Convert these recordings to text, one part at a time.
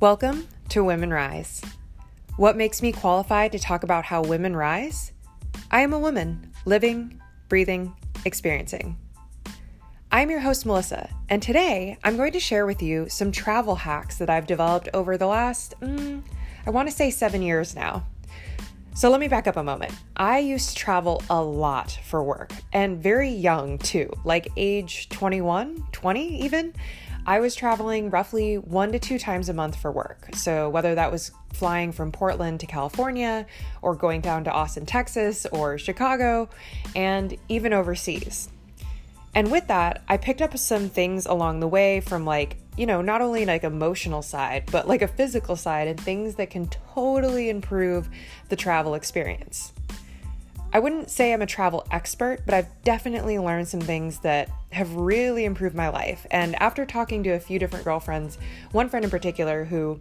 Welcome to Women Rise. What makes me qualified to talk about how women rise? I am a woman living, breathing, experiencing. I'm your host, Melissa, and today I'm going to share with you some travel hacks that I've developed over the last, mm, I want to say seven years now. So let me back up a moment. I used to travel a lot for work and very young too, like age 21, 20 even. I was traveling roughly one to two times a month for work. So, whether that was flying from Portland to California, or going down to Austin, Texas, or Chicago, and even overseas. And with that, I picked up some things along the way from like, you know, not only like emotional side, but like a physical side and things that can totally improve the travel experience. I wouldn't say I'm a travel expert, but I've definitely learned some things that have really improved my life. And after talking to a few different girlfriends, one friend in particular who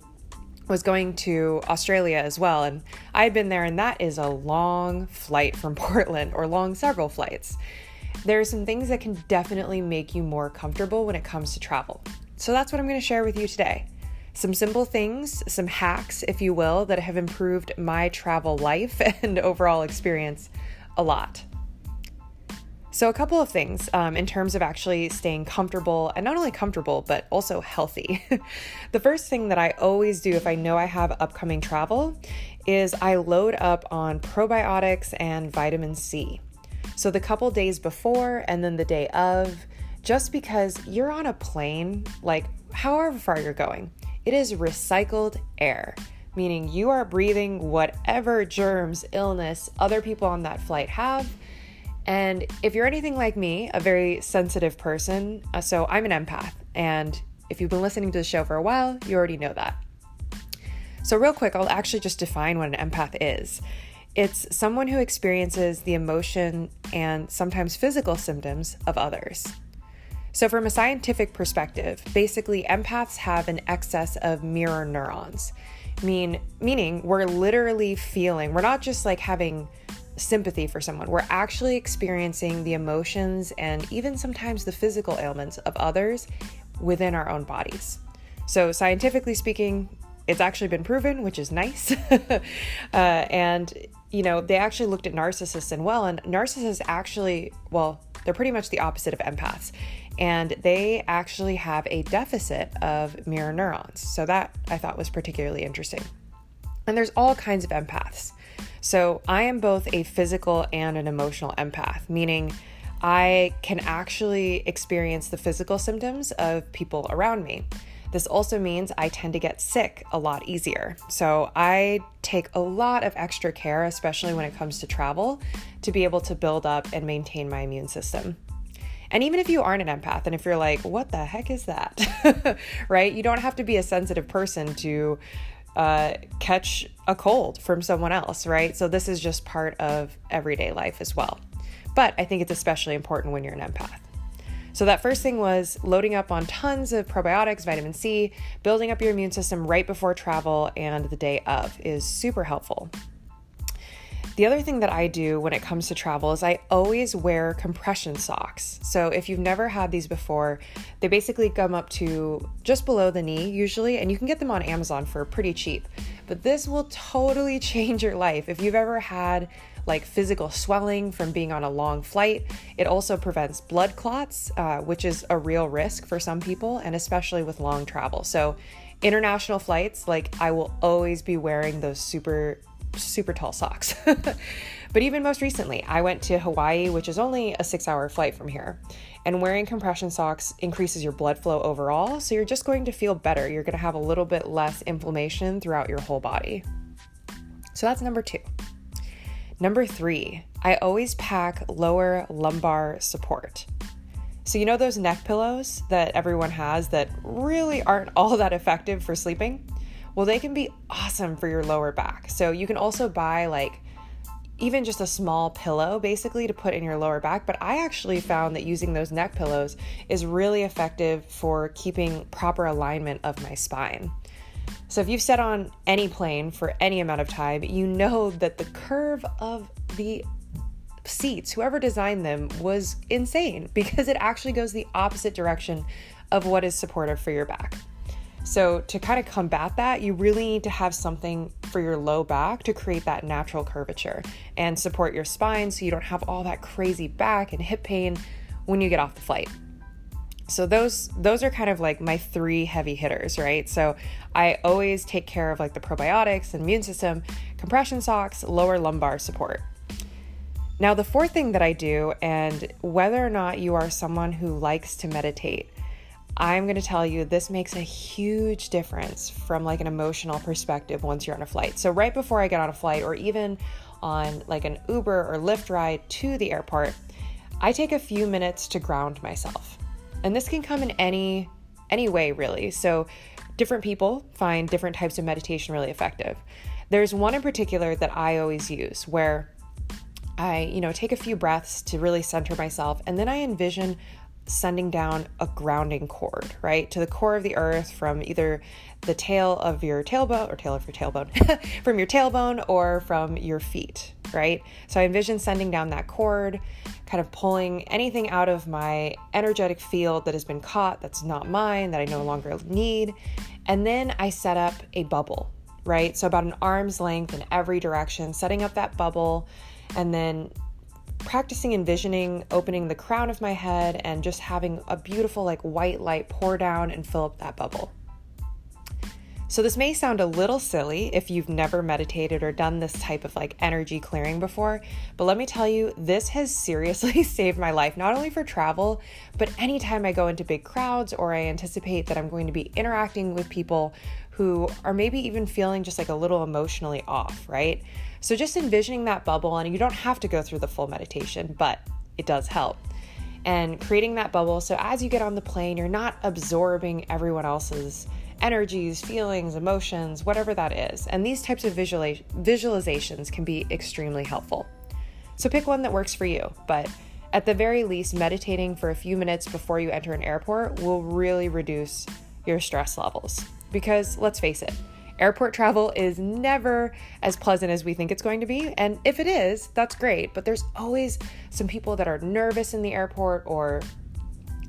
was going to Australia as well, and I had been there, and that is a long flight from Portland, or long several flights. There are some things that can definitely make you more comfortable when it comes to travel. So that's what I'm going to share with you today. Some simple things, some hacks, if you will, that have improved my travel life and overall experience a lot. So, a couple of things um, in terms of actually staying comfortable and not only comfortable, but also healthy. the first thing that I always do if I know I have upcoming travel is I load up on probiotics and vitamin C. So, the couple days before and then the day of, just because you're on a plane, like however far you're going, it is recycled air meaning you are breathing whatever germs, illness other people on that flight have. And if you're anything like me, a very sensitive person, uh, so I'm an empath. And if you've been listening to the show for a while, you already know that. So, real quick, I'll actually just define what an empath is. It's someone who experiences the emotion and sometimes physical symptoms of others. So, from a scientific perspective, basically, empaths have an excess of mirror neurons. Mean meaning we're literally feeling we're not just like having sympathy for someone. We're actually experiencing the emotions and even sometimes the physical ailments of others within our own bodies. So scientifically speaking it's actually been proven which is nice. Uh, and you know they actually looked at narcissists and well and narcissists actually well they're pretty much the opposite of empaths and they actually have a deficit of mirror neurons. So that I thought was particularly interesting. And there's all kinds of empaths. So I am both a physical and an emotional empath, meaning I can actually experience the physical symptoms of people around me. This also means I tend to get sick a lot easier. So I take a lot of extra care, especially when it comes to travel, to be able to build up and maintain my immune system. And even if you aren't an empath, and if you're like, what the heck is that? right? You don't have to be a sensitive person to uh, catch a cold from someone else, right? So this is just part of everyday life as well. But I think it's especially important when you're an empath. So, that first thing was loading up on tons of probiotics, vitamin C, building up your immune system right before travel and the day of is super helpful. The other thing that I do when it comes to travel is I always wear compression socks. So if you've never had these before, they basically come up to just below the knee usually, and you can get them on Amazon for pretty cheap. But this will totally change your life. If you've ever had like physical swelling from being on a long flight, it also prevents blood clots, uh, which is a real risk for some people, and especially with long travel. So international flights, like I will always be wearing those super super tall socks. but even most recently, I went to Hawaii, which is only a six hour flight from here. And wearing compression socks increases your blood flow overall, so you're just going to feel better. You're going to have a little bit less inflammation throughout your whole body. So that's number two. Number three, I always pack lower lumbar support. So, you know those neck pillows that everyone has that really aren't all that effective for sleeping? Well, they can be awesome for your lower back. So you can also buy like even just a small pillow basically to put in your lower back. But I actually found that using those neck pillows is really effective for keeping proper alignment of my spine. So if you've sat on any plane for any amount of time, you know that the curve of the seats, whoever designed them, was insane because it actually goes the opposite direction of what is supportive for your back. So, to kind of combat that, you really need to have something for your low back to create that natural curvature and support your spine so you don't have all that crazy back and hip pain when you get off the flight. So those those are kind of like my three heavy hitters, right? So I always take care of like the probiotics immune system, compression socks, lower lumbar support. Now the fourth thing that I do and whether or not you are someone who likes to meditate, I'm going to tell you this makes a huge difference from like an emotional perspective once you're on a flight. So right before I get on a flight or even on like an Uber or Lyft ride to the airport, I take a few minutes to ground myself. And this can come in any any way really. So different people find different types of meditation really effective. There's one in particular that I always use where I, you know, take a few breaths to really center myself and then I envision sending down a grounding cord, right, to the core of the earth from either the tail of your tailbone or tail of your tailbone, from your tailbone or from your feet, right? So I envision sending down that cord, kind of pulling anything out of my energetic field that has been caught, that's not mine, that I no longer need. And then I set up a bubble, right? So about an arm's length in every direction, setting up that bubble and then practicing envisioning opening the crown of my head and just having a beautiful, like white light pour down and fill up that bubble. So, this may sound a little silly if you've never meditated or done this type of like energy clearing before, but let me tell you, this has seriously saved my life, not only for travel, but anytime I go into big crowds or I anticipate that I'm going to be interacting with people who are maybe even feeling just like a little emotionally off, right? So just envisioning that bubble, and you don't have to go through the full meditation, but it does help. And creating that bubble so as you get on the plane, you're not absorbing everyone else's energies, feelings, emotions, whatever that is. And these types of visualizations can be extremely helpful. So pick one that works for you, but at the very least, meditating for a few minutes before you enter an airport will really reduce your stress levels. Because let's face it, Airport travel is never as pleasant as we think it's going to be. And if it is, that's great. But there's always some people that are nervous in the airport or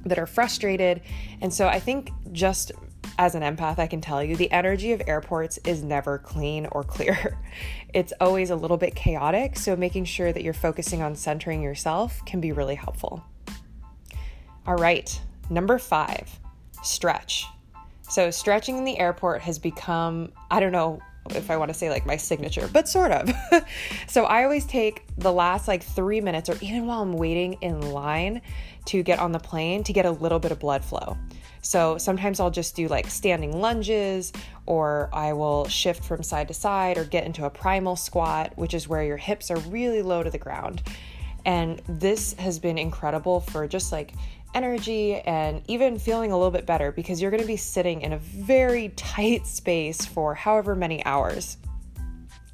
that are frustrated. And so I think just as an empath, I can tell you the energy of airports is never clean or clear. It's always a little bit chaotic. So making sure that you're focusing on centering yourself can be really helpful. All right, number five, stretch. So, stretching in the airport has become, I don't know if I want to say like my signature, but sort of. so, I always take the last like three minutes, or even while I'm waiting in line to get on the plane, to get a little bit of blood flow. So, sometimes I'll just do like standing lunges, or I will shift from side to side, or get into a primal squat, which is where your hips are really low to the ground. And this has been incredible for just like energy and even feeling a little bit better because you're going to be sitting in a very tight space for however many hours.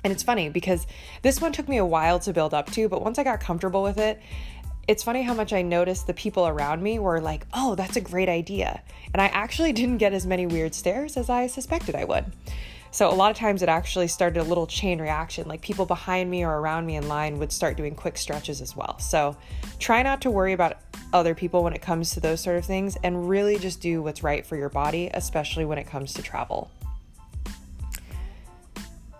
And it's funny because this one took me a while to build up to, but once I got comfortable with it, it's funny how much I noticed the people around me were like, oh, that's a great idea. And I actually didn't get as many weird stares as I suspected I would. So a lot of times it actually started a little chain reaction. Like people behind me or around me in line would start doing quick stretches as well. So try not to worry about other people when it comes to those sort of things and really just do what's right for your body, especially when it comes to travel.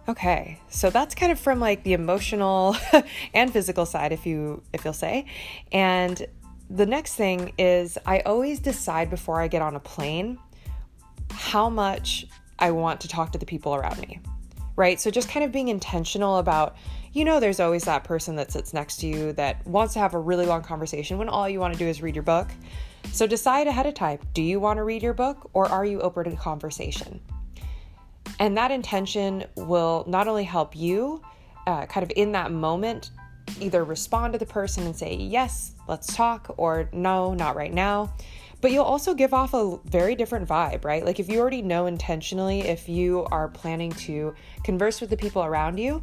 Okay, so that's kind of from like the emotional and physical side, if you if you'll say. And the next thing is I always decide before I get on a plane how much I want to talk to the people around me, right? So just kind of being intentional about, you know, there's always that person that sits next to you that wants to have a really long conversation when all you want to do is read your book. So decide ahead of time do you want to read your book or are you open to conversation? And that intention will not only help you uh, kind of in that moment either respond to the person and say, yes, let's talk, or no, not right now but you'll also give off a very different vibe, right? Like if you already know intentionally if you are planning to converse with the people around you,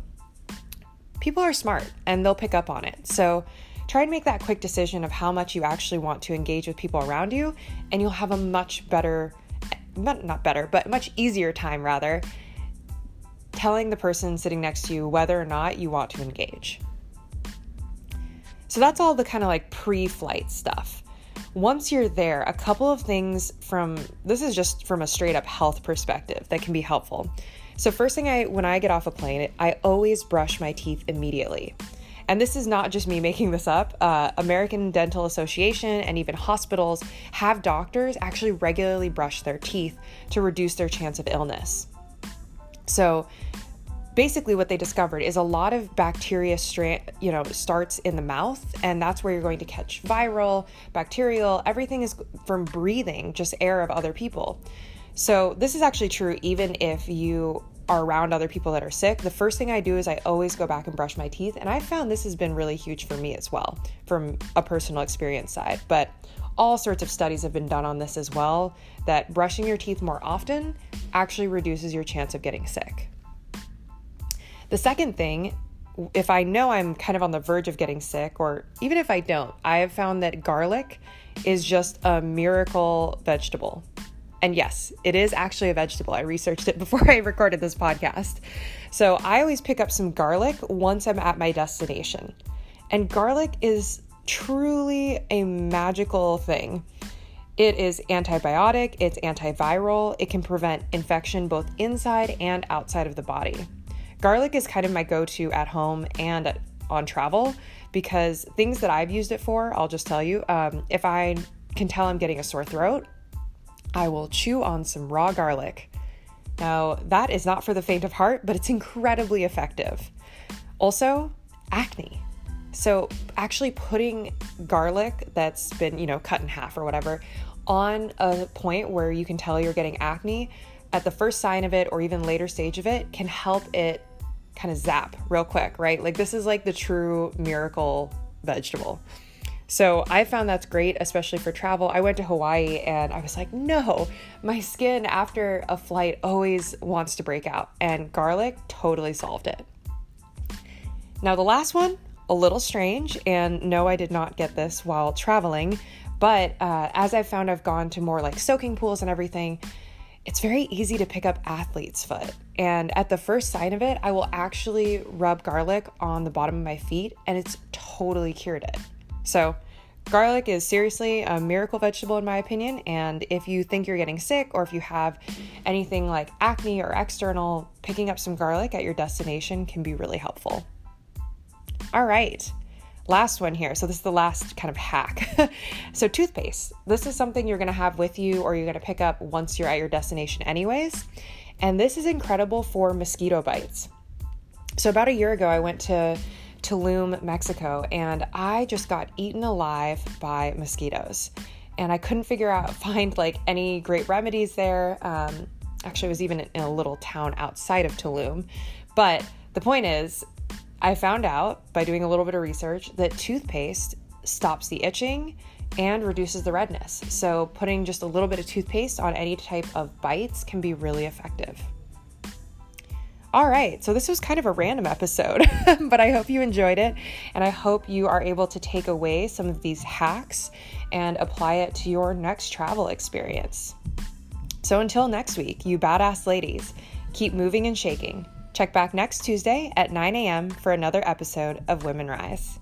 people are smart and they'll pick up on it. So try and make that quick decision of how much you actually want to engage with people around you, and you'll have a much better, eh, not better, but much easier time rather, telling the person sitting next to you whether or not you want to engage. So that's all the kind of like pre flight stuff. Once you're there, a couple of things from this is just from a straight up health perspective that can be helpful. So, first thing I, when I get off a plane, I always brush my teeth immediately. And this is not just me making this up. Uh, American Dental Association and even hospitals have doctors actually regularly brush their teeth to reduce their chance of illness. So, basically what they discovered is a lot of bacteria stra- you know starts in the mouth and that's where you're going to catch viral bacterial everything is from breathing just air of other people. So this is actually true even if you are around other people that are sick. The first thing i do is i always go back and brush my teeth and i found this has been really huge for me as well from a personal experience side. But all sorts of studies have been done on this as well that brushing your teeth more often actually reduces your chance of getting sick the second thing, if I know I'm kind of on the verge of getting sick, or even if I don't, I have found that garlic is just a miracle vegetable. And yes, it is actually a vegetable. I researched it before I recorded this podcast. So I always pick up some garlic once I'm at my destination. And garlic is truly a magical thing. It is antibiotic, it's antiviral, it can prevent infection both inside and outside of the body. Garlic is kind of my go to at home and on travel because things that I've used it for, I'll just tell you, um, if I can tell I'm getting a sore throat, I will chew on some raw garlic. Now, that is not for the faint of heart, but it's incredibly effective. Also, acne. So, actually putting garlic that's been, you know, cut in half or whatever on a point where you can tell you're getting acne at the first sign of it or even later stage of it can help it kind of zap real quick, right? Like this is like the true miracle vegetable. So I found that's great, especially for travel. I went to Hawaii and I was like, no, my skin after a flight always wants to break out, and garlic totally solved it. Now, the last one, a little strange, and no, I did not get this while traveling, but uh, as I've found, I've gone to more like soaking pools and everything it's very easy to pick up athlete's foot. And at the first sign of it, I will actually rub garlic on the bottom of my feet and it's totally cured it. So, garlic is seriously a miracle vegetable in my opinion. And if you think you're getting sick or if you have anything like acne or external, picking up some garlic at your destination can be really helpful. All right. Last one here. So, this is the last kind of hack. so, toothpaste. This is something you're to have with you or you're to pick up once you're at your destination, anyways. And this is incredible for mosquito bites. So, about a year ago, I went to Tulum, Mexico, and I just got eaten alive by mosquitoes. And I couldn't figure out, find like any great remedies there. Um, actually, I was even in a little town outside of Tulum. But the point is, I found out by doing a little bit of research that toothpaste stops the itching and reduces the redness. So, putting just a little bit of toothpaste on any type of bites can be really effective. All right, so this was kind of a random episode, but I hope you enjoyed it and I hope you are able to take away some of these hacks and apply it to your next travel experience. So, until next week, you badass ladies, keep moving and shaking. Check back next Tuesday at 9 a.m. for another episode of Women Rise.